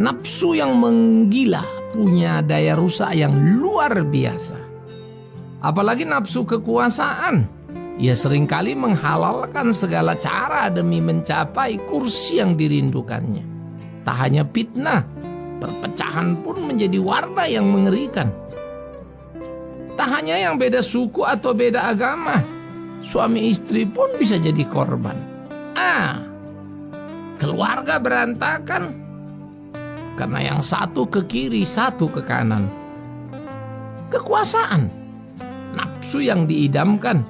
Nafsu yang menggila punya daya rusak yang luar biasa. Apalagi nafsu kekuasaan. Ia sering kali menghalalkan segala cara demi mencapai kursi yang dirindukannya. Tak hanya fitnah, perpecahan pun menjadi warna yang mengerikan. Tak hanya yang beda suku atau beda agama, suami istri pun bisa jadi korban. Ah, keluarga berantakan karena yang satu ke kiri, satu ke kanan. Kekuasaan, nafsu yang diidamkan,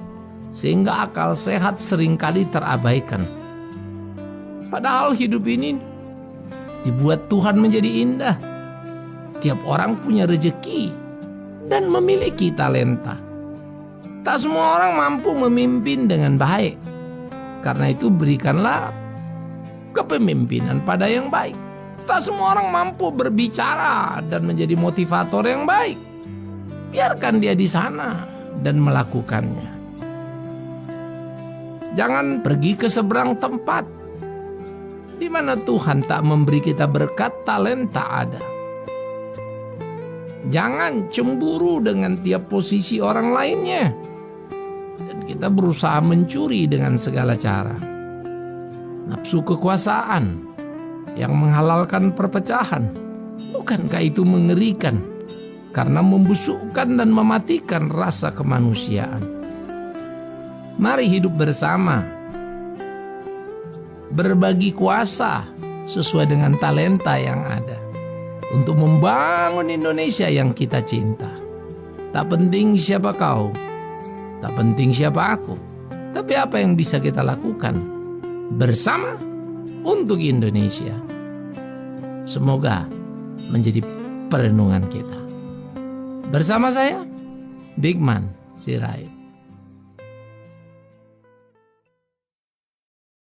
sehingga akal sehat sering kali terabaikan. Padahal hidup ini dibuat Tuhan menjadi indah. Tiap orang punya rejeki dan memiliki talenta. Tak semua orang mampu memimpin dengan baik. Karena itu berikanlah kepemimpinan pada yang baik. Tak semua orang mampu berbicara dan menjadi motivator yang baik. Biarkan dia di sana dan melakukannya. Jangan pergi ke seberang tempat di mana Tuhan tak memberi kita berkat talenta ada. Jangan cemburu dengan tiap posisi orang lainnya. Dan kita berusaha mencuri dengan segala cara. Nafsu kekuasaan yang menghalalkan perpecahan. Bukankah itu mengerikan? Karena membusukkan dan mematikan rasa kemanusiaan. Mari hidup bersama. Berbagi kuasa sesuai dengan talenta yang ada untuk membangun Indonesia yang kita cinta. Tak penting siapa kau, tak penting siapa aku, tapi apa yang bisa kita lakukan bersama untuk Indonesia. Semoga menjadi perenungan kita. Bersama saya, Bigman Sirait.